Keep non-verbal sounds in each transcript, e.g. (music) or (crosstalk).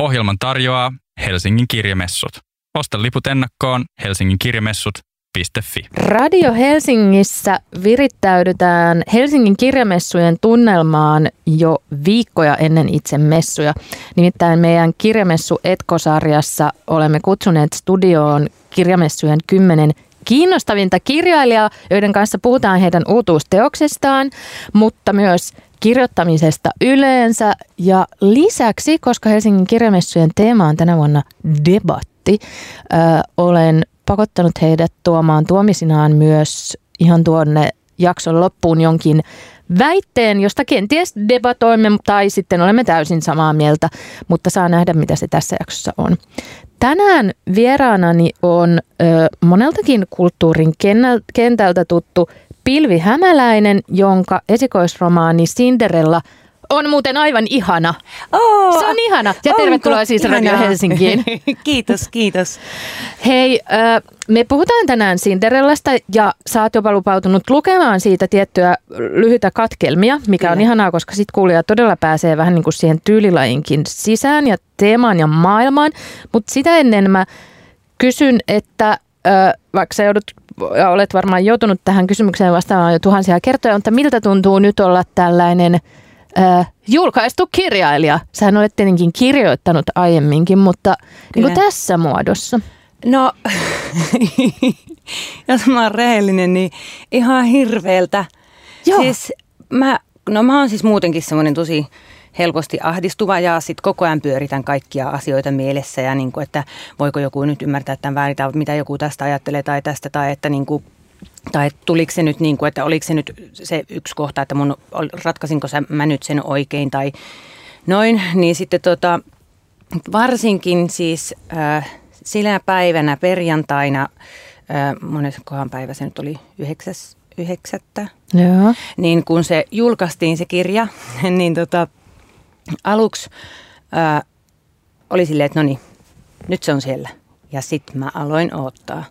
Ohjelman tarjoaa Helsingin kirjamessut. Osta liput ennakkoon Helsingin kirjamessut.fi. Radio Helsingissä virittäydytään Helsingin kirjamessujen tunnelmaan jo viikkoja ennen itse messuja. Nimittäin meidän kirjamessu Etkosarjassa olemme kutsuneet studioon kirjamessujen kymmenen kiinnostavinta kirjailijaa, joiden kanssa puhutaan heidän uutuusteoksestaan, mutta myös kirjoittamisesta yleensä. Ja lisäksi, koska Helsingin kirjamessujen teema on tänä vuonna debatti, ö, olen pakottanut heidät tuomaan tuomisinaan myös ihan tuonne jakson loppuun jonkin väitteen, josta kenties debatoimme tai sitten olemme täysin samaa mieltä, mutta saa nähdä, mitä se tässä jaksossa on. Tänään vieraanani on ö, moneltakin kulttuurin kentältä tuttu Pilvi Hämäläinen, jonka esikoisromaani Cinderella on muuten aivan ihana. Oh, Se on ihana. Ja onko? tervetuloa siis Radio. Helsinkiin. (laughs) kiitos, kiitos. Hei, me puhutaan tänään Cinderellasta ja sä oot jopa lupautunut lukemaan siitä tiettyjä lyhyitä katkelmia, mikä on Kyllä. ihanaa, koska sit kuulija todella pääsee vähän niin kuin siihen tyylilajinkin sisään ja teemaan ja maailmaan. Mutta sitä ennen mä kysyn, että vaikka sä joudut ja olet varmaan joutunut tähän kysymykseen vastaamaan jo tuhansia kertoja, mutta miltä tuntuu nyt olla tällainen äh, julkaistu kirjailija? Sähän olet tietenkin kirjoittanut aiemminkin, mutta niin kuin tässä muodossa. No, (laughs) jos mä oon rehellinen, niin ihan hirveeltä. Joo. Siis mä, no mä oon siis muutenkin semmoinen tosi helposti ahdistuva ja sitten koko ajan pyöritän kaikkia asioita mielessä ja niin kuin, että voiko joku nyt ymmärtää tämän väärin tai mitä joku tästä ajattelee tai tästä tai että niin kuin, tai tuliko se nyt niin kuin, että oliko se nyt se yksi kohta, että mun, ratkaisinko sä, mä nyt sen oikein tai noin, niin sitten tota, varsinkin siis äh, sillä päivänä perjantaina, äh, moneskohan päivä se nyt oli, yhdeksäs, yhdeksättä, Joo. niin kun se julkaistiin se kirja, (laughs) niin tota, aluksi ää, oli silleen, että no niin, nyt se on siellä. Ja sitten mä aloin odottaa.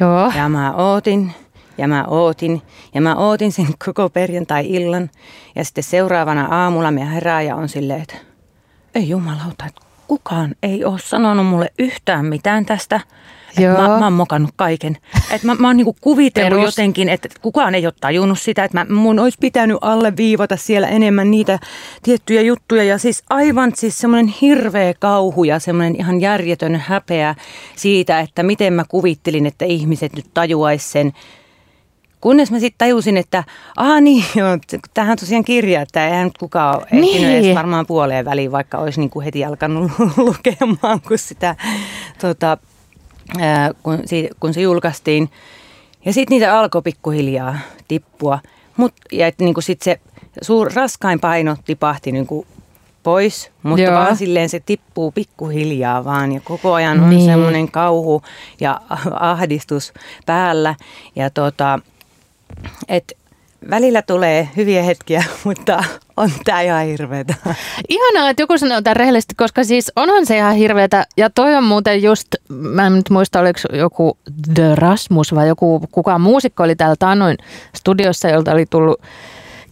Joo. Ja mä ootin, ja mä ootin, ja mä ootin sen (laughs) koko perjantai-illan. Ja sitten seuraavana aamulla mä herään ja on silleen, että ei jumalauta, että kukaan ei ole sanonut mulle yhtään mitään tästä. Joo. Mä, mä oon mokannut kaiken. Et mä, mä oon niinku kuvitellut Perus. jotenkin, että kukaan ei ole tajunnut sitä, että mä, mun olisi pitänyt alle viivata siellä enemmän niitä tiettyjä juttuja. Ja siis aivan siis semmoinen hirveä kauhu ja semmoinen ihan järjetön häpeä siitä, että miten mä kuvittelin, että ihmiset nyt tajuais sen. Kunnes mä sitten tajusin, että aha niin, (laughs) tähän on tosiaan kirja, että eihän nyt kukaan ole ehtinyt Niin. edes varmaan puoleen väliin, vaikka olisi niin kuin heti alkanut (laughs) lukemaan, kun sitä tota, ää, kun, si, kun se julkaistiin. Ja sitten niitä alkoi pikkuhiljaa tippua. Mut, ja niinku sit se suur, raskain paino tipahti niinku pois, mutta Joo. Vaan silleen se tippuu pikkuhiljaa vaan. Ja koko ajan on niin. semmoinen kauhu ja ahdistus päällä. Ja tota, et välillä tulee hyviä hetkiä, (laughs) mutta on tää ihan hirveetä. Ihanaa, että joku sanoo tämän rehellisesti, koska siis onhan se ihan hirveetä. Ja toi on muuten just, mä en nyt muista, oliko joku The Rasmus vai joku, kuka muusikko oli täällä taannoin studiossa, jolta oli tullut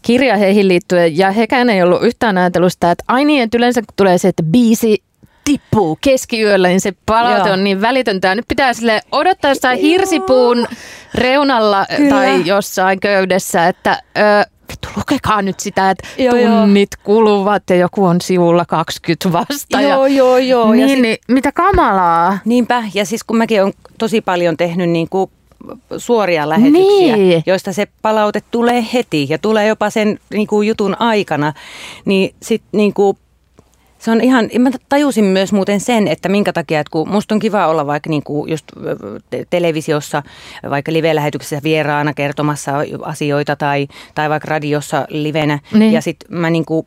kirja heihin liittyen. Ja hekään ei ollut yhtään ajatellut sitä, että ai niin, että yleensä tulee se, että biisi tippuu keskiyöllä, niin se palaute Joo. on niin välitöntä. Ja nyt pitää sille odottaa jossain hirsipuun reunalla Kyllä. tai jossain köydessä, että ö, vittu lukekaa nyt sitä, että Joo, joo. tunnit kuluvat ja joku on sivulla 20 vasta. Joo, ja, joo, joo. Ja Niin, sit- niin, mitä kamalaa. Niinpä, ja siis kun mäkin olen tosi paljon tehnyt niin kuin suoria lähetyksiä, Niin. joista se palaute tulee heti ja tulee jopa sen niin kuin jutun aikana, niin sit niin kuin se on ihan, mä tajusin myös muuten sen, että minkä takia, että kun musta on kiva olla vaikka niin kuin just televisiossa, vaikka live-lähetyksessä vieraana kertomassa asioita tai, tai vaikka radiossa livenä. Niin. Ja sitten mä niin kuin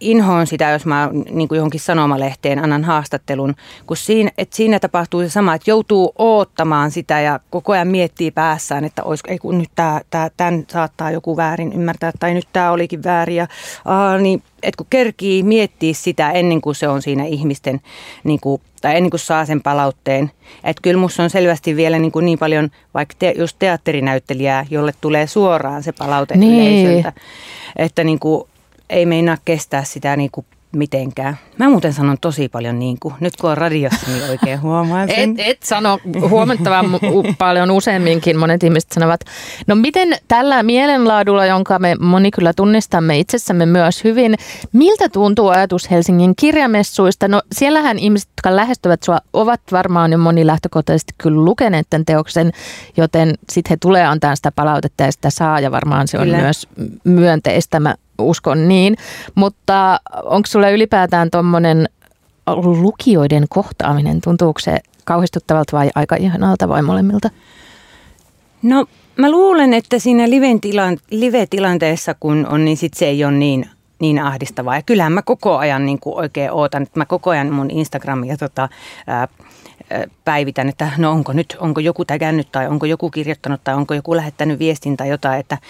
inhoon sitä, jos mä niin kuin johonkin sanomalehteen annan haastattelun, kun siinä, että siinä tapahtuu se sama, että joutuu oottamaan sitä ja koko ajan miettii päässään, että olis, ei kun nyt tää, tää, tämän saattaa joku väärin ymmärtää tai nyt tämä olikin väärin. Ja, aa, niin, että kun kerkii miettiä sitä ennen kuin se on siinä ihmisten, niin kuin, tai ennen kuin saa sen palautteen. Että kyllä musta on selvästi vielä niin, kuin niin paljon vaikka te, just teatterinäyttelijää, jolle tulee suoraan se palaute Niin. yleisöltä. Että niin kuin, ei meinaa kestää sitä niin kuin mitenkään. Mä muuten sanon tosi paljon niin kuin, nyt kun on radiossa, niin oikein huomaan sen. Et, et sano huomattavan paljon useamminkin, monet ihmiset sanovat. No miten tällä mielenlaadulla, jonka me moni kyllä tunnistamme itsessämme myös hyvin, miltä tuntuu ajatus Helsingin kirjamessuista? No siellähän ihmiset, jotka lähestyvät sua, ovat varmaan jo moni lähtökohtaisesti kyllä lukeneet tämän teoksen, joten sitten he tulee antaa sitä palautetta ja sitä saa ja varmaan se on kyllä. myös myönteistä. Mä uskon niin. Mutta onko sulle ylipäätään tuommoinen lukijoiden kohtaaminen, tuntuuko se kauhistuttavalta vai aika ihanalta vai molemmilta? No mä luulen, että siinä live-tilanteessa kun on, niin sit se ei ole niin, niin ahdistavaa. Ja kyllähän mä koko ajan niin kuin oikein ootan, että mä koko ajan mun Instagramia tota, ää, päivitän, että no onko nyt, onko joku tägännyt tai onko joku kirjoittanut tai onko joku lähettänyt viestin tai jotain, että, että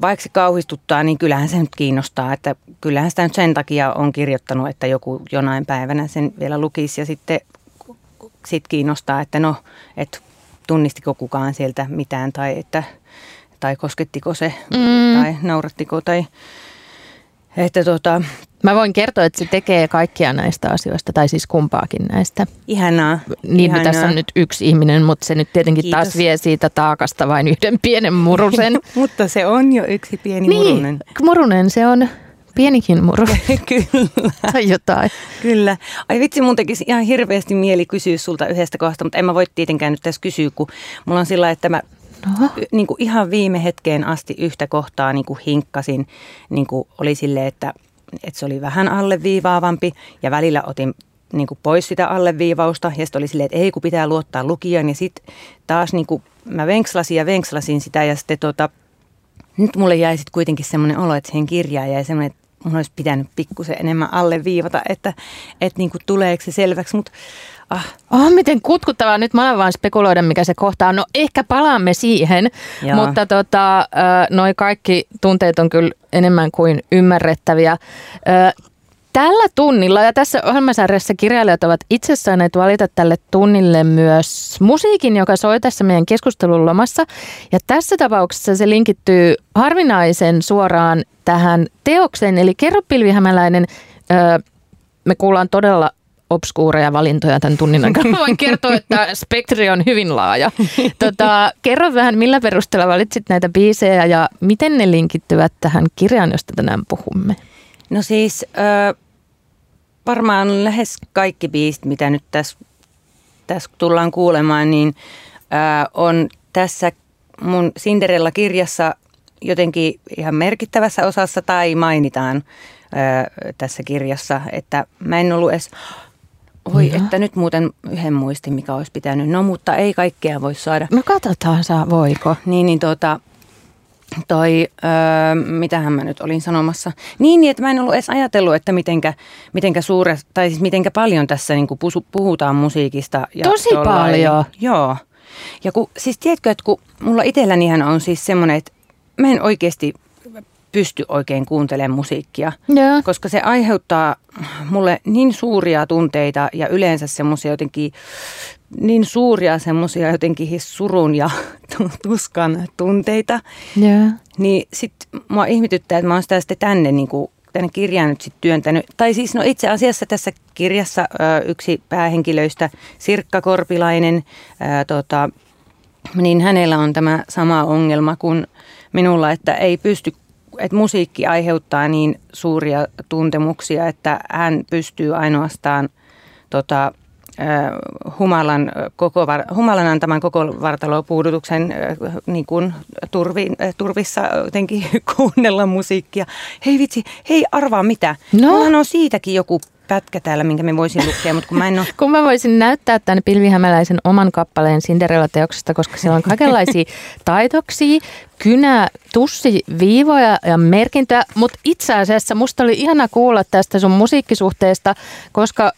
vaikka se kauhistuttaa, niin kyllähän se nyt kiinnostaa. Että kyllähän sitä nyt sen takia on kirjoittanut, että joku jonain päivänä sen vielä lukisi ja sitten sit kiinnostaa, että no, että tunnistiko kukaan sieltä mitään tai, että, tai koskettiko se mm. tai naurattiko tai että tota, Mä voin kertoa, että se tekee kaikkia näistä asioista, tai siis kumpaakin näistä. Ihanaa. Niin, Ihanaa. tässä on nyt yksi ihminen, mutta se nyt tietenkin Kiitos. taas vie siitä taakasta vain yhden pienen murusen. (laughs) mutta se on jo yksi pieni niin, murunen. murunen se on. Pienikin muru. (laughs) Kyllä. tai jotain. Kyllä. Ai vitsi, mun tekisi ihan hirveästi mieli kysyä sulta yhdestä kohdasta, mutta en mä voi tietenkään nyt tässä kysyä, kun mulla on sillä että mä no. niin kuin ihan viime hetkeen asti yhtä kohtaa niin kuin hinkkasin. Niin kuin oli silleen, että – että se oli vähän alleviivaavampi ja välillä otin niin kuin pois sitä alleviivausta ja sitten oli silleen, että ei kun pitää luottaa lukijan ja sitten taas niin kuin mä venkslasin ja venkslasin sitä ja sitten tota, nyt mulle jäi sitten kuitenkin semmoinen olo, että siihen kirjaan jäi semmoinen, että mun olisi pitänyt pikkusen enemmän alleviivata, että, että niin kuin tuleeko se selväksi, mutta Ah. Oh, miten kutkuttavaa. Nyt mä vaan spekuloida, mikä se kohta on. No ehkä palaamme siihen, Joo. mutta tota, noi kaikki tunteet on kyllä enemmän kuin ymmärrettäviä. Tällä tunnilla ja tässä ohjelmasarjassa kirjailijat ovat itse saaneet valita tälle tunnille myös musiikin, joka soi tässä meidän keskustelun lomassa. Ja tässä tapauksessa se linkittyy harvinaisen suoraan tähän teokseen, eli Kerro Pilvihämäläinen, me kuullaan todella obskuureja valintoja tämän tunnin aikana. Voin kertoa, että spektri on hyvin laaja. Tota, kerro vähän, millä perusteella valitsit näitä biisejä ja miten ne linkittyvät tähän kirjaan, josta tänään puhumme? No siis äh, varmaan lähes kaikki biisit, mitä nyt tässä, tässä tullaan kuulemaan, niin äh, on tässä mun Cinderella-kirjassa jotenkin ihan merkittävässä osassa tai mainitaan äh, tässä kirjassa, että mä en ollut edes Oi, no. että nyt muuten yhden muistin, mikä olisi pitänyt. No, mutta ei kaikkea voi saada. No katsotaan saa, voiko. Niin, niin tota, toi, öö, mitähän mä nyt olin sanomassa. Niin, niin, että mä en ollut edes ajatellut, että mitenkä, mitenkä suure, tai siis mitenkä paljon tässä niin puhutaan musiikista. Ja Tosi tollain. paljon. Joo. Ja kun, siis tiedätkö, että kun mulla itsellänihän on siis semmoinen, että mä en oikeasti pysty oikein kuuntelemaan musiikkia, yeah. koska se aiheuttaa mulle niin suuria tunteita ja yleensä semmoisia jotenkin niin suuria semmoisia jotenkin surun ja (laughs) tuskan tunteita. Yeah. Niin sit mua ihmetyttää, että mä oon sitä sitten tänne niin kuin tänne kirjaan nyt sitten työntänyt. Tai siis no itse asiassa tässä kirjassa ö, yksi päähenkilöistä, Sirkka Korpilainen, ö, tota, niin hänellä on tämä sama ongelma kuin minulla, että ei pysty että musiikki aiheuttaa niin suuria tuntemuksia, että hän pystyy ainoastaan tota, humalan, koko, humalan antaman koko vartalopuudutuksen niin kuin turvi, turvissa jotenkin (laughs) kuunnella musiikkia. Hei vitsi, hei arvaa mitä. No. Mullahan on siitäkin joku pätkä täällä, minkä me voisin lukea, mutta kun mä en ole... (laughs) kun mä voisin näyttää tämän Pilvihämäläisen oman kappaleen Cinderella-teoksesta, koska siellä on kaikenlaisia (laughs) taitoksia, kynä, tussi, viivoja ja merkintöjä, mutta itse asiassa musta oli ihana kuulla tästä sun musiikkisuhteesta, koska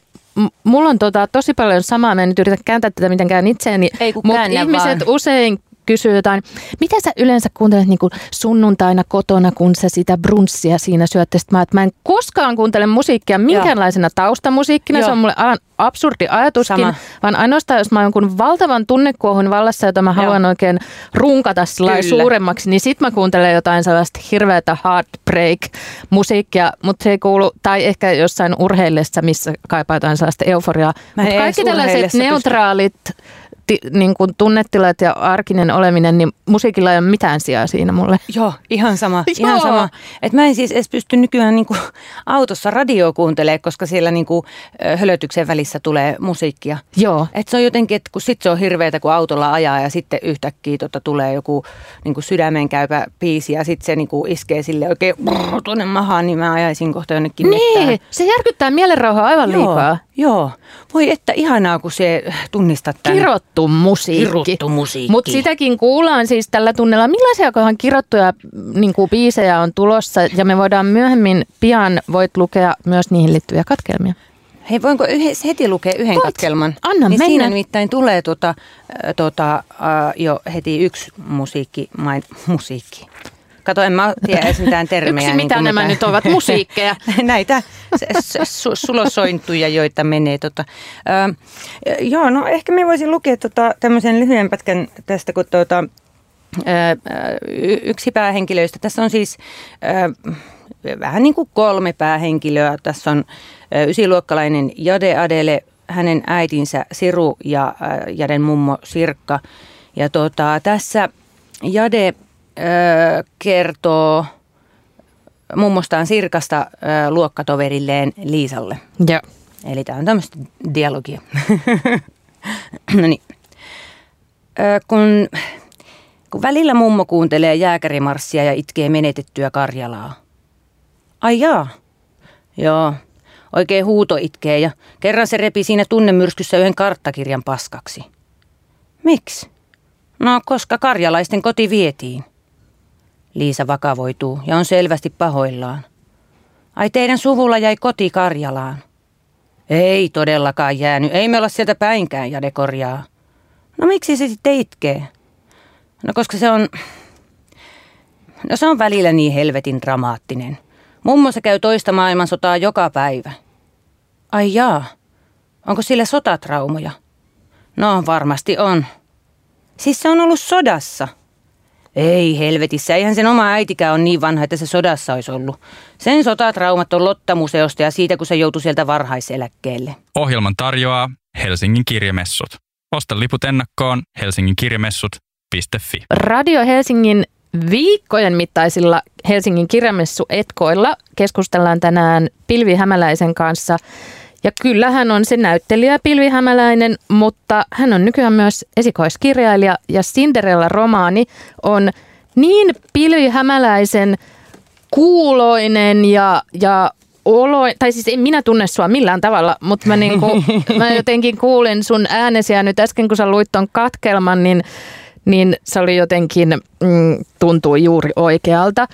mulla on tota, tosi paljon samaa, mä en nyt yritä kääntää tätä mitenkään itseäni, mutta ihmiset vaan. usein kysyy jotain, mitä sä yleensä kuuntelet niin kuin sunnuntaina kotona, kun sä sitä brunssia siinä syöt, mä, että mä en koskaan kuuntele musiikkia minkäänlaisena taustamusiikkina, Joo. se on mulle aivan absurdi ajatuskin, Sama. vaan ainoastaan jos mä oon jonkun valtavan tunnekuohun vallassa, jota mä haluan Joo. oikein runkata suuremmaksi, niin sit mä kuuntelen jotain sellaista hirveätä heartbreak-musiikkia, mutta se ei kuulu, tai ehkä jossain urheillessa, missä kaipaa sellaista euforiaa. Mutta kaikki tällaiset neutraalit pysty ti, niin kuin tunnetilat ja arkinen oleminen, niin musiikilla ei ole mitään sijaa siinä mulle. Joo, ihan sama. (laughs) ihan sama. Et mä en siis edes pysty nykyään niin kuin (laughs) autossa radio kuuntelemaan, koska siellä niin kuin hölötyksen välissä tulee musiikkia. Joo. Et se on jotenkin, että kun sit se on hirveätä, kun autolla ajaa ja sitten yhtäkkiä tota, tulee joku niin kuin sydämen käypä biisi ja sitten se niin kuin iskee sille oikein brrr, tuonne mahaan, niin mä ajaisin kohta jonnekin Niin, mettään. se järkyttää mielenrauhaa aivan Joo, liikaa. Joo, voi että ihanaa, kun se tunnistat tämän. Kirottu musiikki. Kirottu musiikki. Mutta sitäkin kuullaan siis tällä tunnella. Millaisia kirottuja niin kuin biisejä on tulossa ja me voidaan myöhemmin pian voit lukea myös niihin liittyviä katkelmia. Hei, voinko yhdessä heti lukea yhden Voit. katkelman? Anna niin mennä. Siinä nimittäin tulee tuota, tuota, jo heti yksi musiikki, main, musiikki, Kato, en mä tiedä edes mitään termejä. Yksi, mitä niin nämä mitä... nyt ovat, musiikkeja. (laughs) Näitä su- sulosointuja, joita menee. Tota. Ö, joo, no ehkä me voisin lukea tota, tämmöisen lyhyen pätkän tästä, kun tota, ö, yksi päähenkilöistä. Tässä on siis ö, vähän niin kuin kolme päähenkilöä. Tässä on ö, ysiluokkalainen Jade Adele, hänen äitinsä Siru ja ö, Jaden mummo Sirkka. Ja tota, tässä Jade kertoo mummostaan Sirkasta luokkatoverilleen Liisalle. Joo. Eli tämä on tämmöistä dialogia. (laughs) no niin. kun, kun välillä mummo kuuntelee jääkärimarssia ja itkee menetettyä Karjalaa. Ai jaa. Joo. Oikein huuto itkee ja kerran se repi siinä tunnemyrskyssä yhden karttakirjan paskaksi. Miksi? No, koska karjalaisten koti vietiin. Liisa vakavoituu ja on selvästi pahoillaan. Ai teidän suvulla jäi koti Karjalaan. Ei todellakaan jäänyt, ei me olla sieltä päinkään, Jade korjaa. No miksi se sitten itkee? No koska se on... No se on välillä niin helvetin dramaattinen. Mummo se käy toista maailmansotaa joka päivä. Ai jaa, onko sillä sotatraumoja? No varmasti on. Siis se on ollut sodassa. Ei helvetissä, eihän sen oma äitikään on niin vanha, että se sodassa olisi ollut. Sen sotatraumat on Lotta-museosta ja siitä, kun se joutui sieltä varhaiseläkkeelle. Ohjelman tarjoaa Helsingin kirjamessut. Osta liput ennakkoon helsinginkirjamessut.fi. Radio Helsingin viikkojen mittaisilla Helsingin kirjamessuetkoilla keskustellaan tänään Pilvi Hämäläisen kanssa – ja kyllä hän on se näyttelijä Pilvi Hämäläinen, mutta hän on nykyään myös esikoiskirjailija. Ja Cinderella-romaani on niin Pilvi Hämäläisen kuuloinen ja, ja olo, tai siis en minä tunne sua millään tavalla, mutta mä, niinku, (laughs) mä jotenkin kuulin sun äänesiä nyt äsken, kun sä luit ton katkelman, niin niin se oli jotenkin, mm, tuntui juuri oikealta.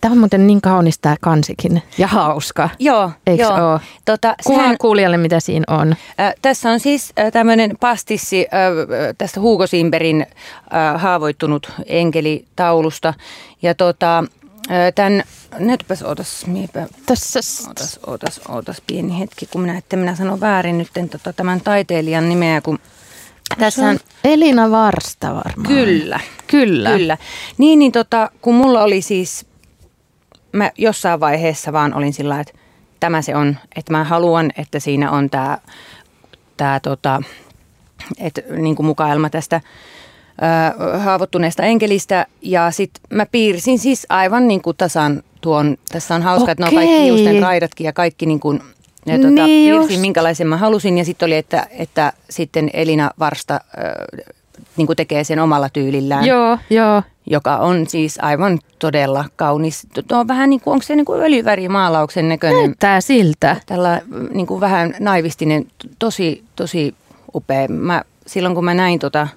Tämä on muuten niin kaunis tämä kansikin ja hauska. Joo, Eikö joo. Tota, sehän, kuulijalle, mitä siinä on. Äh, tässä on siis äh, tämmöinen pastissi äh, tästä Hugo Simberin äh, haavoittunut enkelitaulusta. Ja tota, Tämän, näytäpäs, ootas, miepä, Tässä. ootas, ootas, ootas, pieni hetki, kun minä, että minä sanon väärin nyt tota, tämän taiteilijan nimeä, kun tässä on Elina Varsta varmaan. Kyllä. Kyllä. Kyllä. Niin, niin tota, kun mulla oli siis, mä jossain vaiheessa vaan olin sillä että tämä se on, että mä haluan, että siinä on tämä, tää, tota, että niin kuin mukaelma tästä ää, haavoittuneesta enkelistä. Ja sitten mä piirsin siis aivan niin kuin tasan tuon, tässä on hauska, Okei. että ne on kaikki hiusten raidatkin ja kaikki niin kuin ja tuota, niin piirsin, minkälaisen mä halusin ja sitten oli, että, että sitten Elina Varsta äh, niin kuin tekee sen omalla tyylillään. Joo, joo. Joka on siis aivan todella kaunis. Tuo on vähän niin kuin, onko se niin kuin öljyvärimaalauksen näköinen? Näyttää siltä. Tällä niin kuin vähän naivistinen, tosi, tosi upea. Mä, silloin kun mä näin tota,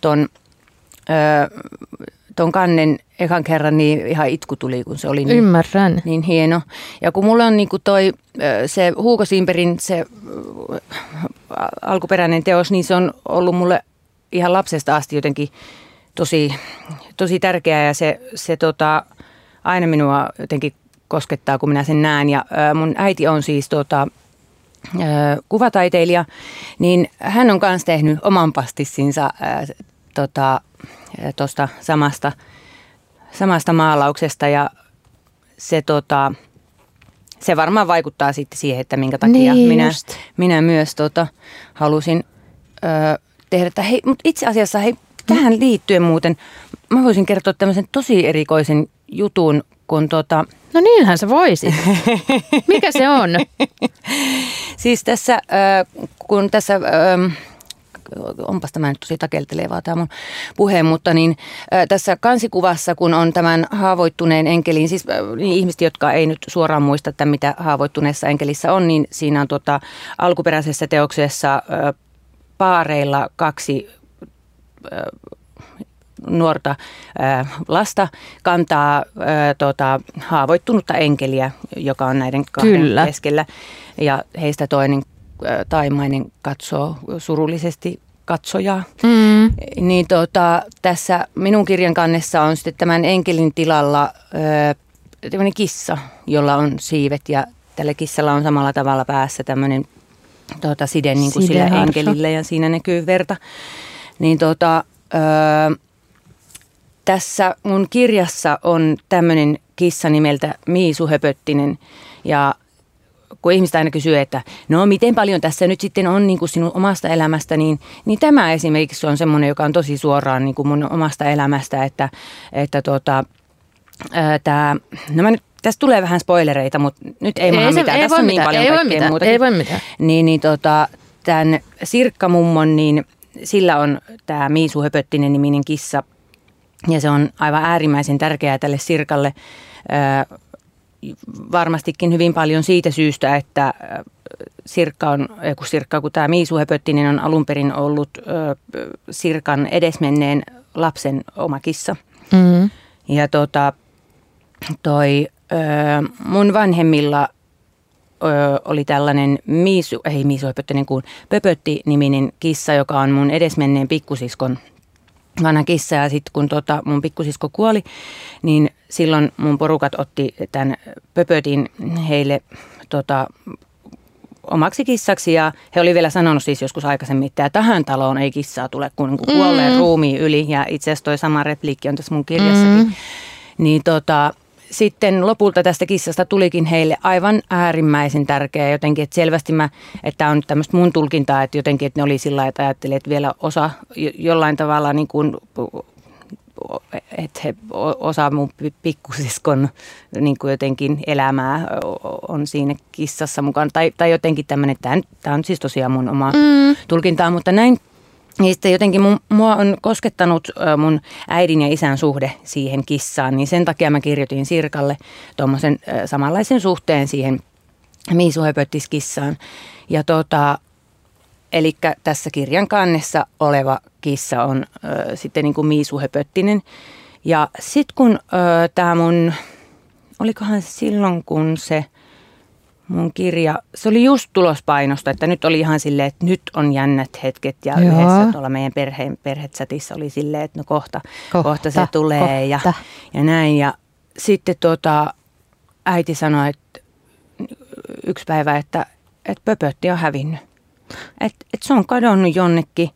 ton, öö, ton kannen ekan kerran niin ihan itku tuli, kun se oli niin, Ymmärrän. niin hieno. Ja kun mulla on niin kuin toi, se Hugo Simperin se alkuperäinen teos, niin se on ollut mulle ihan lapsesta asti jotenkin tosi, tosi tärkeää ja se, se tota, aina minua jotenkin koskettaa, kun minä sen näen. Ja ää, mun äiti on siis tota, ää, kuvataiteilija, niin hän on myös tehnyt oman pastissinsa tuosta tota, samasta, samasta maalauksesta ja se, tota, se varmaan vaikuttaa sitten siihen, että minkä takia niin minä, minä myös tota, halusin ö, tehdä. Että hei, mutta itse asiassa hei, tähän liittyen muuten, mä voisin kertoa tämmöisen tosi erikoisen jutun, kun tota... No niinhän se voisi. Mikä se on? (laughs) siis tässä, kun tässä onpas tämä nyt tosi takeltelevaa tämä mun puhe, mutta niin tässä kansikuvassa, kun on tämän haavoittuneen enkelin, siis niin ihmiset, jotka ei nyt suoraan muista, että mitä haavoittuneessa enkelissä on, niin siinä on tota, alkuperäisessä teoksessa paareilla kaksi nuorta ää, lasta kantaa ää, tota, haavoittunutta enkeliä, joka on näiden kahden Kyllä. keskellä. Ja heistä toinen ää, taimainen katsoo surullisesti katsojaa. Mm. Niin tota, tässä minun kirjan kannessa on sitten tämän enkelin tilalla ää, kissa, jolla on siivet ja tällä kissalla on samalla tavalla päässä tämmöinen tota, side niin kuin sille enkelille ja siinä näkyy verta. Niin tota, öö, tässä mun kirjassa on tämmöinen kissa nimeltä Miisu Höpöttinen ja kun ihmistä aina kysyy, että no miten paljon tässä nyt sitten on niin kuin sinun omasta elämästä, niin, niin tämä esimerkiksi on semmoinen, joka on tosi suoraan niin kuin mun omasta elämästä, että, että tota, ää, tämä, no mä nyt Tästä tulee vähän spoilereita, mutta nyt ei, ei mulla mitään. Ei Tässä on niin mitään, niin paljon ei kaikkea muuta. Ei voi mitään. Niin, niin tota, tämän Sirkkamummon, niin sillä on tämä Miisu Höpöttinen niminen kissa. Ja se on aivan äärimmäisen tärkeää tälle Sirkalle. Varmastikin hyvin paljon siitä syystä, että Sirkka on, kun Sirkka, kun tämä Miisu Höpöttinen on alun perin ollut Sirkan edesmenneen lapsen oma kissa. Mm-hmm. Ja tota, toi mun vanhemmilla oli tällainen Miisu, ei Miisu Höpöttinen kuin Pöpötti-niminen kissa, joka on mun edesmenneen pikkusiskon vanha kissa. Ja sitten kun tota mun pikkusisko kuoli, niin silloin mun porukat otti tämän Pöpötin heille tota, omaksi kissaksi ja he oli vielä sanonut siis joskus aikaisemmin, että tähän taloon ei kissaa tule kuin, niin kuin kuolleen mm. ruumiin yli ja itse asiassa toi sama repliikki on tässä mun kirjassakin. Mm. Niin tota, sitten lopulta tästä kissasta tulikin heille aivan äärimmäisen tärkeä jotenkin, että selvästi mä, että on tämmöistä mun tulkintaa, että jotenkin, että ne oli sillä että ajattelin, että vielä osa jollain tavalla niin kuin että he osa mun pikkusiskon niin kuin jotenkin elämää on siinä kissassa mukaan. Tai, tai jotenkin tämmöinen, tämä, tämä on siis tosiaan mun oma mm. tulkintaa, mutta näin niin sitten jotenkin mun, mua on koskettanut mun äidin ja isän suhde siihen kissaan, niin sen takia mä kirjoitin Sirkalle tuommoisen samanlaisen suhteen siihen Miisu kissaan. Ja tota, eli tässä kirjan kannessa oleva kissa on äh, sitten niin kuin Miisu Höpöttinen. Ja sitten kun tämä mun, olikohan silloin kun se mun kirja, se oli just tulospainosta, että nyt oli ihan silleen, että nyt on jännät hetket ja Joo. yhdessä tuolla meidän perheen perhetsätissä oli silleen, että no kohta, kohta, kohta se tulee kohta. Ja, ja näin. Ja sitten tuota, äiti sanoi, että yksi päivä, että, että pöpötti on hävinnyt. Että, että se on kadonnut jonnekin,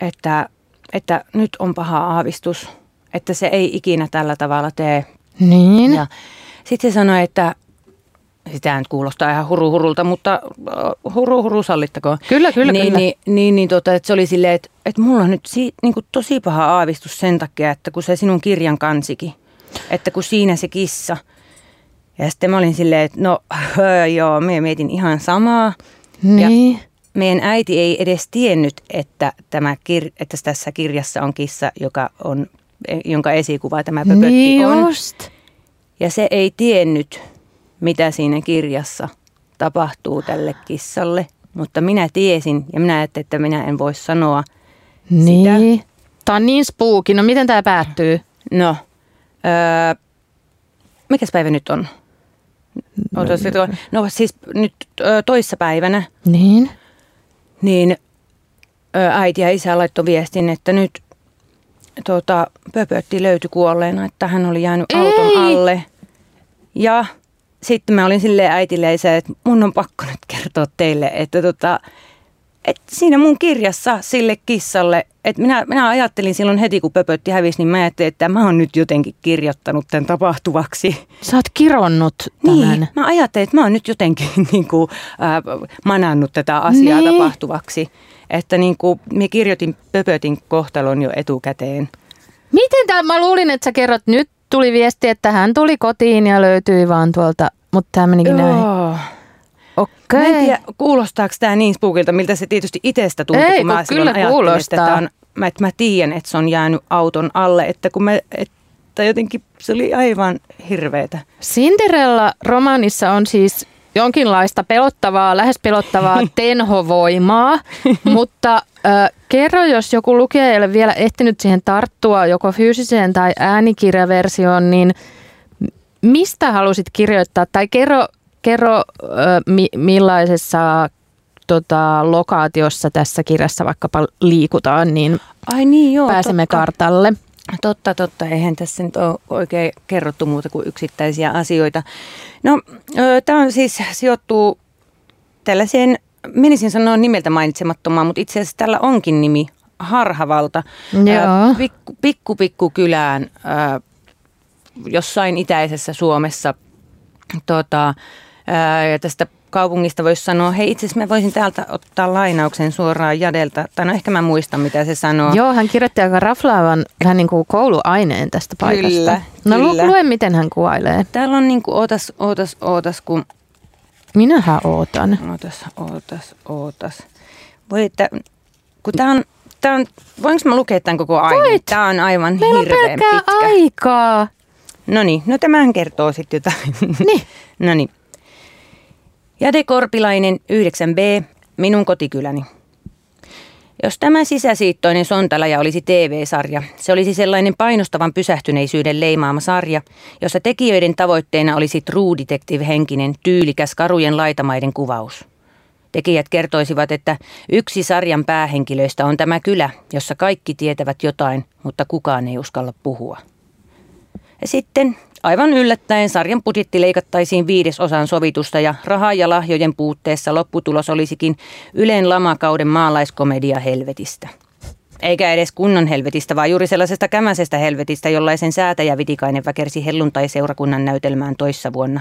että, että nyt on paha aavistus, että se ei ikinä tällä tavalla tee. Niin. Ja sitten se sanoi, että sitä nyt kuulostaa ihan huruhurulta, mutta huru huru sallittakoon. Kyllä, kyllä, niin, kyllä. Niin, niin, niin tota, että se oli silleen, että, että mulla on nyt si, niin kuin tosi paha aavistus sen takia, että kun se sinun kirjan kansikin, että kun siinä se kissa. Ja sitten mä olin silleen, että no (laughs) joo, me mietin ihan samaa. Niin. Ja meidän äiti ei edes tiennyt, että, tämä kir, että tässä kirjassa on kissa, joka on, jonka esikuva tämä pöpötti niin on. Just. Ja se ei tiennyt, mitä siinä kirjassa tapahtuu tälle kissalle. Mutta minä tiesin ja minä ajattelin, että minä en voi sanoa niin. sitä. Tämä on niin spooky. No miten tämä päättyy? No, öö, mikäs päivä nyt on? No siis nyt toissa päivänä. Niin. Niin äiti ja isä laittoi viestin, että nyt, tota, Pöpötti löytyi kuolleena, että hän oli jäänyt auton Ei. alle. Ja sitten mä olin silleen äitille että mun on pakko nyt kertoa teille, että tota, et siinä mun kirjassa sille kissalle, että minä, minä ajattelin silloin heti kun Pöpötti hävisi, niin mä ajattelin, että mä oon nyt jotenkin kirjoittanut tämän tapahtuvaksi. Sä oot kironnut tämän. Niin, mä ajattelin, että mä oon nyt jotenkin (laughs) niin kuin, äh, manannut tätä asiaa Niin. tapahtuvaksi. Että niin kuin, minä kirjoitin Pöpötin kohtalon jo etukäteen. Miten tämä, mä luulin, että sä kerrot, nyt tuli viesti, että hän tuli kotiin ja löytyi vaan tuolta, mutta tämä menikin näin. Okei. Mä en tiedä, kuulostaako tämä niin spookilta, miltä se tietysti itsestä tuntuu, Ei, kun mä kyllä kuulostaa. että, on, mä, että mä tiedän, että se on jäänyt auton alle, että kun mä, että jotenkin se oli aivan hirveetä. Cinderella-romaanissa on siis jonkinlaista pelottavaa, lähes pelottavaa (laughs) tenhovoimaa, mutta äh, kerro, jos joku lukija ei ole vielä ehtinyt siihen tarttua joko fyysiseen tai äänikirjaversioon, niin mistä halusit kirjoittaa? Tai kerro, kerro mi- millaisessa tota, lokaatiossa tässä kirjassa vaikkapa liikutaan, niin Ai niin, joo. pääsemme totta. kartalle. Totta, totta. Eihän tässä nyt ole oikein kerrottu muuta kuin yksittäisiä asioita. No, tämä on siis sijoittuu tällaiseen, menisin sanoa nimeltä mainitsemattomaan, mutta itse asiassa tällä onkin nimi Harhavalta. Joo. Pikku, pikku, pikku kylään jossain itäisessä Suomessa. Tota, ja tästä kaupungista voisi sanoa, hei itse asiassa mä voisin täältä ottaa lainauksen suoraan Jadelta, tai no ehkä mä muistan mitä se sanoo. Joo, hän kirjoitti aika raflaavan vähän niin kuin kouluaineen tästä paikasta. Kyllä, no kyllä. lue, miten hän kuvailee. Täällä on niinku, ootas, ootas, ootas, kun, Minähän ootan. ootas, ootas, ootas. Voi, että, kun tää on, tää on, voinko mä lukea tämän koko aineen? Voit. Tää on aivan Meillä on hirveän pelkkää pitkä. aikaa. No niin, no tämähän kertoo sitten jotain. Niin. (laughs) no niin. Jade Korpilainen 9b, minun kotikyläni. Jos tämä sisäsiittoinen sontalaja olisi TV-sarja, se olisi sellainen painostavan pysähtyneisyyden leimaama sarja, jossa tekijöiden tavoitteena olisi True Detective-henkinen, tyylikäs karujen laitamaiden kuvaus. Tekijät kertoisivat, että yksi sarjan päähenkilöistä on tämä kylä, jossa kaikki tietävät jotain, mutta kukaan ei uskalla puhua. Ja sitten aivan yllättäen sarjan budjetti leikattaisiin viidesosan sovitusta ja rahaa ja lahjojen puutteessa lopputulos olisikin Ylen lamakauden maalaiskomedia helvetistä. Eikä edes kunnon helvetistä, vaan juuri sellaisesta kämäsestä helvetistä, jollaisen säätäjä Vitikainen väkersi helluntai-seurakunnan näytelmään toissa vuonna.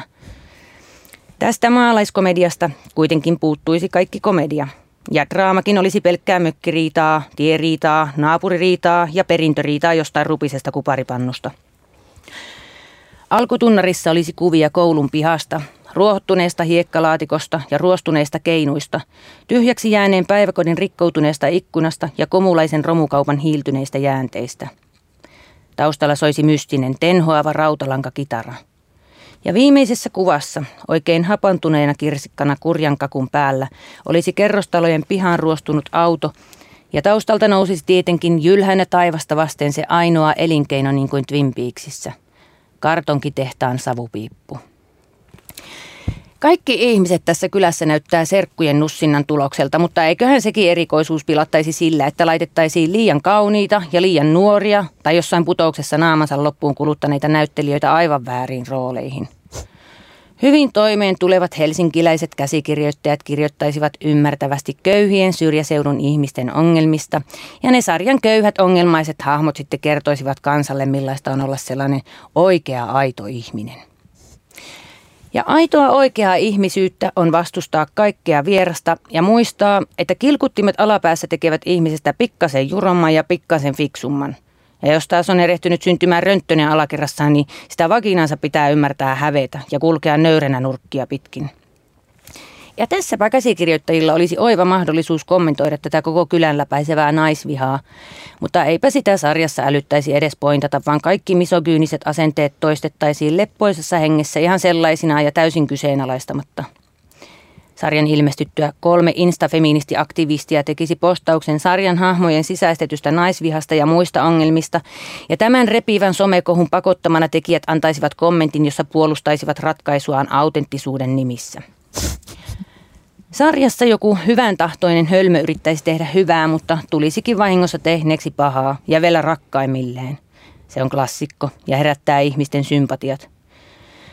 Tästä maalaiskomediasta kuitenkin puuttuisi kaikki komedia. Ja draamakin olisi pelkkää mökkiriitaa, tieriitaa, naapuririitaa ja perintöriitaa jostain rupisesta kuparipannusta. Alkutunnarissa olisi kuvia koulun pihasta, ruohottuneesta hiekkalaatikosta ja ruostuneista keinuista, tyhjäksi jääneen päiväkodin rikkoutuneesta ikkunasta ja komulaisen romukaupan hiiltyneistä jäänteistä. Taustalla soisi mystinen, tenhoava rautalankakitara. Ja viimeisessä kuvassa, oikein hapantuneena kirsikkana kurjan kakun päällä, olisi kerrostalojen pihaan ruostunut auto, ja taustalta nousisi tietenkin jylhänä taivasta vasten se ainoa elinkeino niin kuin Twin Peaksissä – kartonkitehtaan savupiippu. Kaikki ihmiset tässä kylässä näyttää serkkujen nussinnan tulokselta, mutta eiköhän sekin erikoisuus pilattaisi sillä, että laitettaisiin liian kauniita ja liian nuoria tai jossain putouksessa naamansa loppuun kuluttaneita näyttelijöitä aivan väärin rooleihin. Hyvin toimeen tulevat helsinkiläiset käsikirjoittajat kirjoittaisivat ymmärtävästi köyhien syrjäseudun ihmisten ongelmista, ja ne sarjan köyhät ongelmaiset hahmot sitten kertoisivat kansalle, millaista on olla sellainen oikea aito ihminen. Ja aitoa oikeaa ihmisyyttä on vastustaa kaikkea vierasta ja muistaa, että kilkuttimet alapäässä tekevät ihmisestä pikkasen juromman ja pikkasen fiksumman. Ja jos taas on erehtynyt syntymään rönttönen alakerrassaan, niin sitä vakinansa pitää ymmärtää hävetä ja kulkea nöyränä nurkkia pitkin. Ja tässäpä käsikirjoittajilla olisi oiva mahdollisuus kommentoida tätä koko kylän läpäisevää naisvihaa, mutta eipä sitä sarjassa älyttäisi edes pointata, vaan kaikki misogyyniset asenteet toistettaisiin leppoisessa hengessä ihan sellaisina ja täysin kyseenalaistamatta. Sarjan ilmestyttyä kolme instafeministiaktivistia tekisi postauksen sarjan hahmojen sisäistetystä naisvihasta ja muista ongelmista, ja tämän repivän somekohun pakottamana tekijät antaisivat kommentin, jossa puolustaisivat ratkaisuaan autenttisuuden nimissä. Sarjassa joku hyvän tahtoinen hölmö yrittäisi tehdä hyvää, mutta tulisikin vahingossa tehneeksi pahaa ja vielä rakkaimmilleen. Se on klassikko ja herättää ihmisten sympatiat.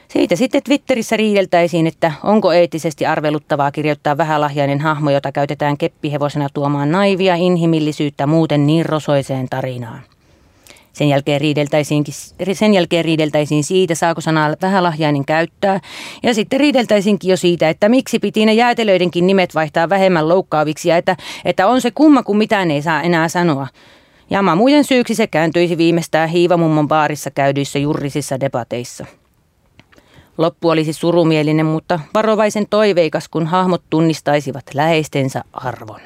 Siitä sitten Twitterissä riideltäisiin, että onko eettisesti arveluttavaa kirjoittaa vähälahjainen hahmo, jota käytetään keppihevosena tuomaan naivia inhimillisyyttä muuten niin rosoiseen tarinaan. Sen jälkeen, sen jälkeen riideltäisiin siitä, saako sanaa vähälahjainen käyttää. Ja sitten riideltäisiinkin jo siitä, että miksi piti ne jäätelöidenkin nimet vaihtaa vähemmän loukkaaviksi ja että, että on se kumma, kun mitään ei saa enää sanoa. Ja mamujen syyksi se kääntyisi viimeistään hiivamummon baarissa käydyissä jurrisissa debateissa. Loppu olisi surumielinen, mutta varovaisen toiveikas, kun hahmot tunnistaisivat läheistensä arvon.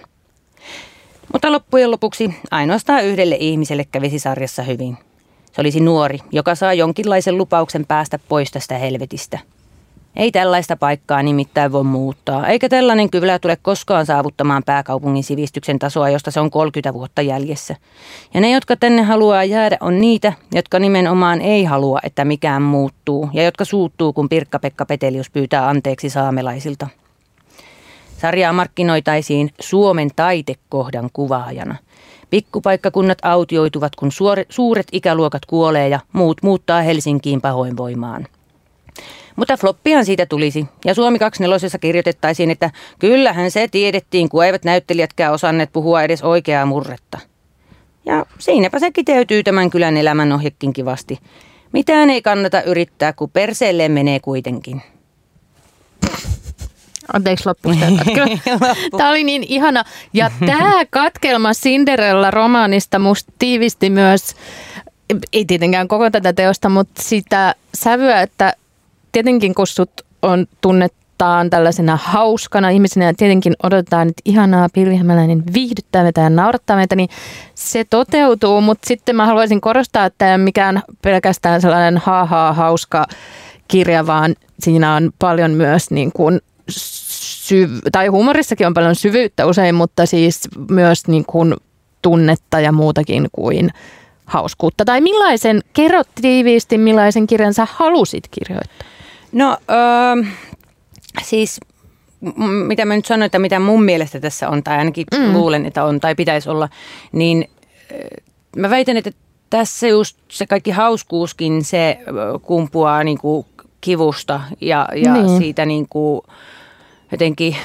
Mutta loppujen lopuksi ainoastaan yhdelle ihmiselle kävisi sarjassa hyvin. Se olisi nuori, joka saa jonkinlaisen lupauksen päästä pois tästä helvetistä. Ei tällaista paikkaa nimittäin voi muuttaa, eikä tällainen kyllä tule koskaan saavuttamaan pääkaupungin sivistyksen tasoa, josta se on 30 vuotta jäljessä. Ja ne, jotka tänne haluaa jäädä, on niitä, jotka nimenomaan ei halua, että mikään muuttuu, ja jotka suuttuu, kun Pirkka-Pekka Petelius pyytää anteeksi saamelaisilta. Sarjaa markkinoitaisiin Suomen taitekohdan kuvaajana. Pikkupaikkakunnat autioituvat, kun suuret ikäluokat kuolee ja muut muuttaa Helsinkiin pahoinvoimaan. Mutta floppihan siitä tulisi. Ja Suomi 24 kirjoitettaisiin, että kyllähän se tiedettiin, kun eivät näyttelijätkään osanneet puhua edes oikeaa murretta. Ja siinäpä se kiteytyy tämän kylän elämän ohjekin kivasti. Mitään ei kannata yrittää, kun perseelleen menee kuitenkin. Anteeksi, loppu Tämä (laughs) (laughs) oli niin ihana. Ja tämä katkelma Cinderella-romaanista musta tiivisti myös, ei tietenkään koko tätä teosta, mutta sitä sävyä, että tietenkin kun sut on tunnettaan tällaisena hauskana ihmisenä ja tietenkin odotetaan, että ihanaa Pilvi Hämäläinen viihdyttää meitä ja naurattaa meitä, niin se toteutuu, mutta sitten mä haluaisin korostaa, että ei mikään pelkästään sellainen haha hauska kirja, vaan siinä on paljon myös niin kuin syv- tai huumorissakin on paljon syvyyttä usein, mutta siis myös niin kuin tunnetta ja muutakin kuin hauskuutta. Tai millaisen, kerrot tiiviisti, millaisen kirjan sä halusit kirjoittaa? No öö, siis mitä mä nyt sanoin, että mitä mun mielestä tässä on, tai ainakin mm. luulen, että on tai pitäisi olla, niin mä väitän, että tässä just se kaikki hauskuuskin, se kumpuaa niin kuin kivusta ja, ja niin. siitä niin kuin, jotenkin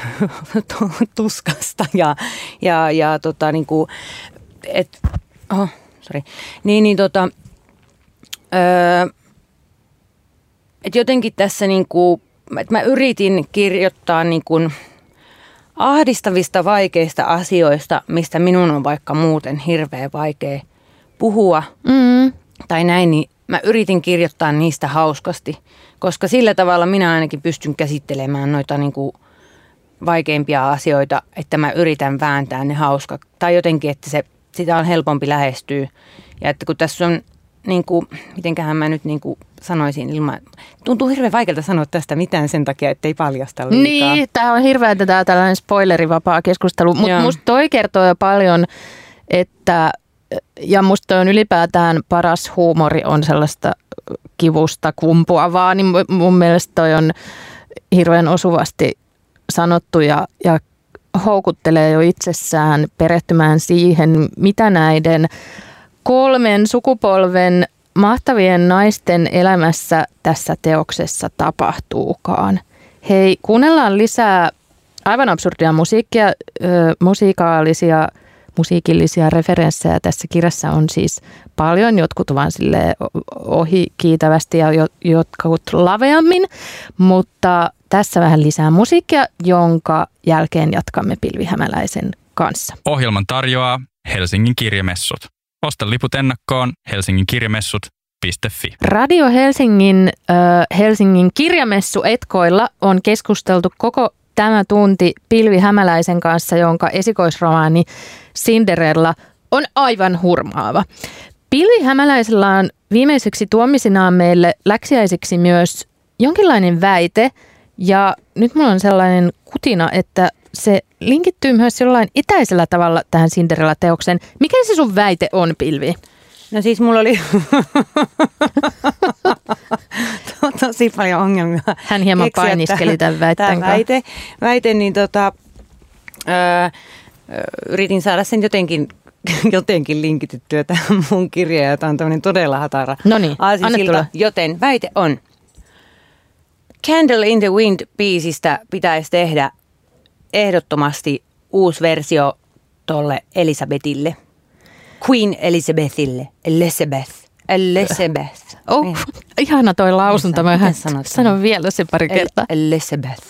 (laughs) tuskasta ja, ja, ja tota, niin kuin, et, oh, sorry. Niin, niin tota, öö, et jotenkin tässä niin kuin, että mä yritin kirjoittaa niin kuin ahdistavista vaikeista asioista, mistä minun on vaikka muuten hirveän vaikea puhua mm. tai näin, niin mä yritin kirjoittaa niistä hauskasti, koska sillä tavalla minä ainakin pystyn käsittelemään noita niin kuin vaikeimpia asioita, että mä yritän vääntää ne hauska. Tai jotenkin, että se, sitä on helpompi lähestyä. Ja että kun tässä on, niin kuin, mitenköhän mä nyt niin kuin sanoisin ilman, tuntuu hirveän vaikealta sanoa tästä mitään sen takia, ettei paljasta liikaa. Niin, tämä on hirveä tämä tällainen spoilerivapaa keskustelu, mutta musta toi kertoo jo paljon, että ja musta on ylipäätään paras huumori on sellaista kivusta kumpuavaa, niin mun mielestä toi on hirveän osuvasti sanottu ja, ja houkuttelee jo itsessään perehtymään siihen, mitä näiden kolmen sukupolven mahtavien naisten elämässä tässä teoksessa tapahtuukaan. Hei, kuunnellaan lisää aivan absurdia musiikkia, musiikaalisia, musiikillisia referenssejä. Tässä kirjassa on siis paljon, jotkut vaan sille ohi kiitävästi ja jotkut laveammin, mutta tässä vähän lisää musiikkia, jonka jälkeen jatkamme Pilvihämäläisen kanssa. Ohjelman tarjoaa Helsingin kirjamessut. Osta liput ennakkoon Helsingin kirjamessut.fi. Radio Helsingin, äh, Helsingin kirjamessu Etkoilla on keskusteltu koko tämä tunti Pilvi Hämäläisen kanssa, jonka esikoisromaani Cinderella on aivan hurmaava. Pilvi Hämäläisellä on viimeiseksi tuomisinaan meille läksiäisiksi myös jonkinlainen väite – ja nyt mulla on sellainen kutina, että se linkittyy myös jollain etäisellä tavalla tähän Cinderella-teokseen. Mikä se sun väite on, Pilvi? No siis mulla oli, (laughs) tosi paljon ongelmia. Hän hieman keksiä painiskeli tämän väitteen Tämä väite, väite niin tota, öö, yritin saada sen jotenkin jotenkin linkityttyä tähän mun kirjaan, jota on tämmöinen todella hatara No niin, tulla. Joten väite on, Candle in the Wind-biisistä pitäisi tehdä ehdottomasti uusi versio tolle Elisabetille. Queen Elizabethille. Elizabeth. Elizabeth. Oh, Niin. ihana toi lausunto. Mä Miten hän sanon vielä se pari kertaa. El- Elizabeth.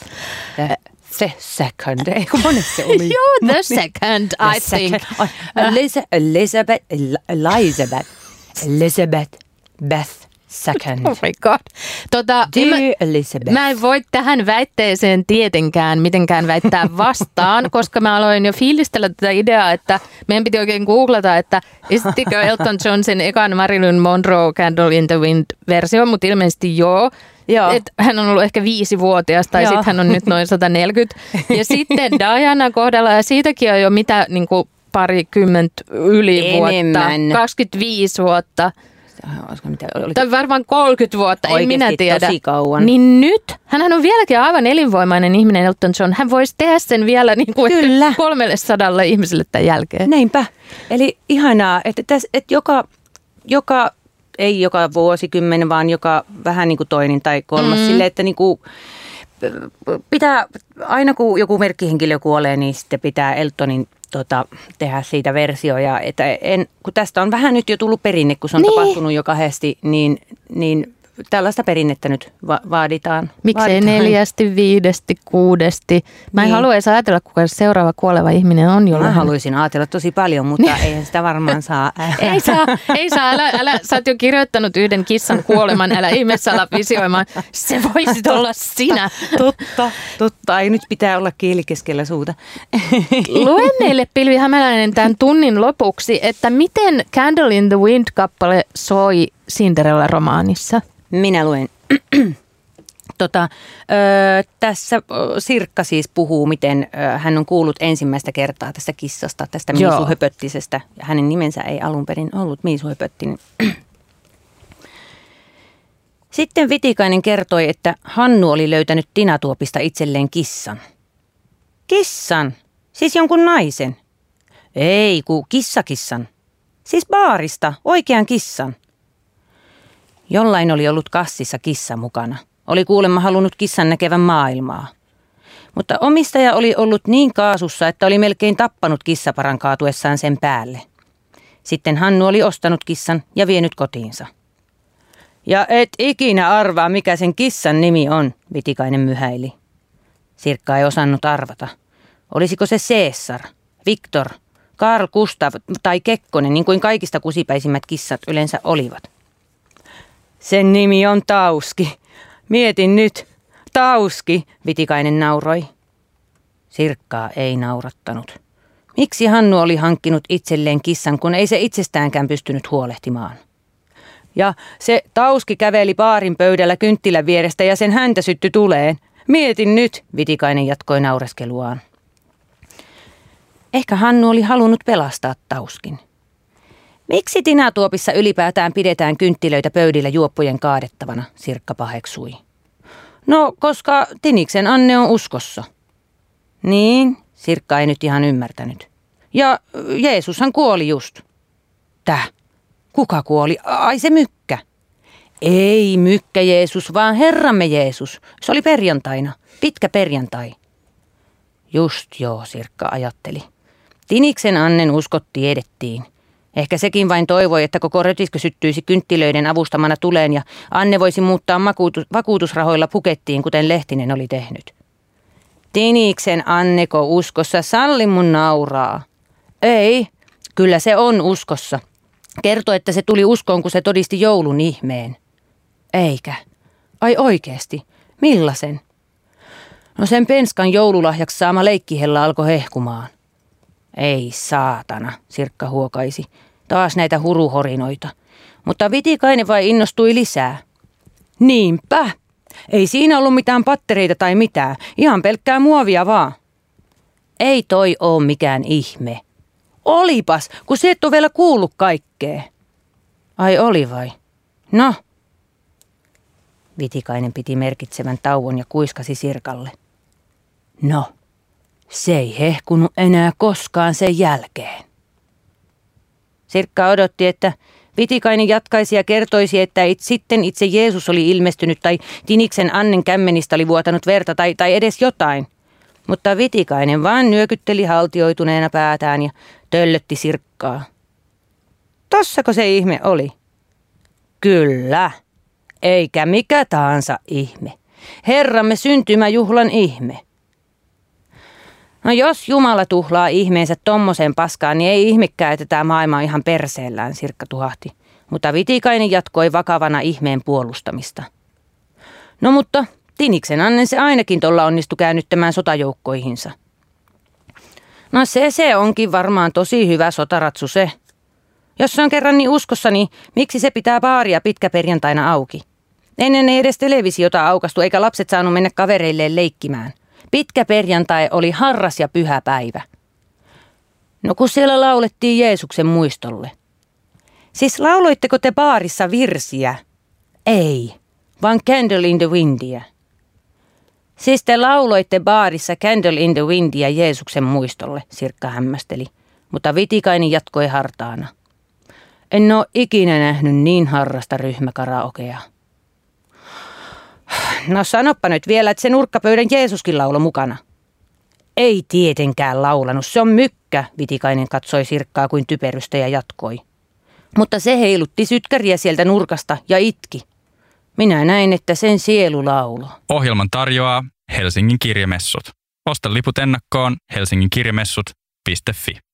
The, the second. (laughs) Ei kun monessa se oli. (laughs) Joo, the second, I The think. second. Eliza- Elizabeth. El- Elizabeth. Elizabeth. Beth second. (laughs) Oh my god. Tota, en mä, Dear Elizabeth. mä en voi tähän väitteeseen tietenkään mitenkään väittää vastaan, (laughs) koska mä aloin jo fiilistellä tätä ideaa, että meidän piti oikein googlata, että esittikö Elton John sen ekan Marilyn Monroe Candle in the Wind versio, mutta ilmeisesti joo. Joo. Et hän on ollut ehkä viisivuotias tai Joo. sitten hän on nyt noin 140. Ja (laughs) sitten Diana kohdalla, ja siitäkin on jo mitä niin kuin parikymmentä yli Enemmän. vuotta, 25 vuotta. Olisiko mitä, oli, Tai varmaan 30 vuotta, en minä tiedä. tosi kauan. Niin nyt, hän on vieläkin aivan elinvoimainen ihminen Elton John. Hän voisi tehdä sen vielä niin kuin Kyllä. ehkä 300 ihmiselle tämän jälkeen. Näinpä. Eli ihanaa, että, täs, että joka, joka, ei joka vuosikymmen, vaan joka vähän niin kuin toinen tai kolmas. Mm. Sille, että niin kuin, pitää, aina kun joku merkkihenkilö kuolee, niin sitten pitää Eltonin tota, tehdä siitä versio. Ja että en, kun tästä on vähän nyt jo tullut perinne, kun se on niin. tapahtunut jo kahdesti, niin, niin tällaista perinnettä nyt va- vaaditaan. Miksei vaaditaan. neljästi, viidesti, kuudesti. Mä en Niin. halua edes ajatella, kuka se seuraava kuoleva ihminen on, jolla Mä haluaisin ajatella tosi paljon, mutta eihän sitä varmaan saa. (laughs) Ei saa, ei saa, älä, älä, sä oot jo kirjoittanut yhden kissan kuoleman, älä ihmeessä ala visioimaan. Se voisit olla sinä. Totta, totta. Ei nyt pitää olla kieli keskellä suuta. (laughs) Lue meille Pilvi Hämäläinen tämän tunnin lopuksi, että miten Candle in the Wind-kappale soi Cinderella-romaanissa. Minä luen. (clears throat) Tota, ö, tässä Sirkka siis puhuu, miten ö, hän on kuullut ensimmäistä kertaa tästä kissasta, tästä Joo. Ja hänen nimensä ei alun perin ollut Miisu Höpöttinen. (clears throat) Sitten Vitikainen kertoi, että Hannu oli löytänyt Tinatuopista itselleen kissan. Kissan? Siis jonkun naisen? Ei, ku kissakissan. Siis baarista, oikean kissan. Jollain oli ollut kassissa kissa mukana. Oli kuulemma halunnut kissan näkevän maailmaa. Mutta omistaja oli ollut niin kaasussa, että oli melkein tappanut kissaparan kaatuessaan sen päälle. Sitten Hannu oli ostanut kissan ja vienyt kotiinsa. Ja et ikinä arvaa, mikä sen kissan nimi on, Vitikainen myhäili. Sirkka ei osannut arvata. Olisiko se Caesar, Viktor, Karl Gustav tai Kekkonen, niin kuin kaikista kusipäisimmät kissat yleensä olivat. Sen nimi on Tauski. Mietin nyt. Tauski, Vitikainen nauroi. Sirkkaa ei naurattanut. Miksi Hannu oli hankkinut itselleen kissan, kun ei se itsestäänkään pystynyt huolehtimaan? Ja se Tauski käveli baarin pöydällä kynttilän vierestä ja sen häntä sytty tuleen. Mietin nyt, Vitikainen jatkoi naureskeluaan. Ehkä Hannu oli halunnut pelastaa Tauskin. Miksi Tinatuopissa ylipäätään pidetään kynttilöitä pöydillä juoppujen kaadettavana, Sirkka paheksui. No, koska Tiniksen Anne on uskossa. Niin, Sirkka ei nyt ihan ymmärtänyt. Ja Jeesushan kuoli just. Täh? Kuka kuoli? Ai se mykkä. Ei mykkä Jeesus, vaan Herramme Jeesus. Se oli perjantaina. Pitkä perjantai. Just joo, Sirkka ajatteli. Tiniksen Annen uskot tiedettiin. Ehkä sekin vain toivoi, että koko rötiskö syttyisi kynttilöiden avustamana tuleen ja Anne voisi muuttaa makuutus, vakuutusrahoilla pukettiin, kuten Lehtinen oli tehnyt. Tiniksen Anneko uskossa, salli mun nauraa. Ei, kyllä se on uskossa. Kerto, että se tuli uskoon, kun se todisti joulun ihmeen. Eikä. Ai oikeesti. Millaisen? No sen penskan joululahjaksi saama leikkihella alkoi hehkumaan. Ei saatana, Sirkka huokaisi. Taas näitä huruhorinoita. Mutta Vitikainen vai innostui lisää. Niinpä. Ei siinä ollut mitään pattereita tai mitään. Ihan pelkkää muovia vaan. Ei toi oo mikään ihme. Olipas, kun se et ole vielä kuullut kaikkea. Ai oli vai? No. Vitikainen piti merkitsevän tauon ja kuiskasi Sirkalle. No, se ei hehkunut enää koskaan sen jälkeen. Sirkka odotti, että Vitikainen jatkaisi ja kertoisi, että it, sitten itse Jeesus oli ilmestynyt tai Tiniksen Annen kämmenistä oli vuotanut verta tai, tai edes jotain. Mutta Vitikainen vaan nyökytteli haltioituneena päätään ja töllötti Sirkkaa. Tossako se ihme oli? Kyllä, eikä mikä tahansa ihme. Herramme syntymäjuhlan ihme. No jos Jumala tuhlaa ihmeensä tommoseen paskaan, niin ei ihmekään, että tämä maailma on ihan perseellään, Sirkka tuhahti. Mutta Vitikainen jatkoi vakavana ihmeen puolustamista. No mutta Tiniksen Annen se ainakin tuolla onnistui käännyttämään sotajoukkoihinsa. No se se onkin varmaan tosi hyvä sotaratsu se. Jos se on kerran niin uskossa, niin miksi se pitää baaria pitkäperjantaina auki? Ennen ei edes televisiota aukastu eikä lapset saanut mennä kavereilleen leikkimään – Pitkä perjantai oli harras ja pyhä päivä. No kun siellä laulettiin Jeesuksen muistolle. Siis lauloitteko te baarissa virsiä? Ei, vaan Candle in the Windia. Siis te lauloitte baarissa Candle in the Windia Jeesuksen muistolle, Sirkka hämmästeli, mutta Vitikainen jatkoi hartaana. En ole ikinä nähnyt niin harrasta ryhmäkaraokea. No sanoppa nyt vielä, että se nurkkapöydän Jeesuskin laulo mukana. Ei tietenkään laulanut, se on mykkä, Vitikainen katsoi Sirkkaa kuin typerystä ja jatkoi. Mutta se heilutti sytkäriä sieltä nurkasta ja itki. Minä näin, että sen sielu laulo. Ohjelman tarjoaa Helsingin kirjamessut. Osta liput ennakkoon helsinginkirjamessut.fi.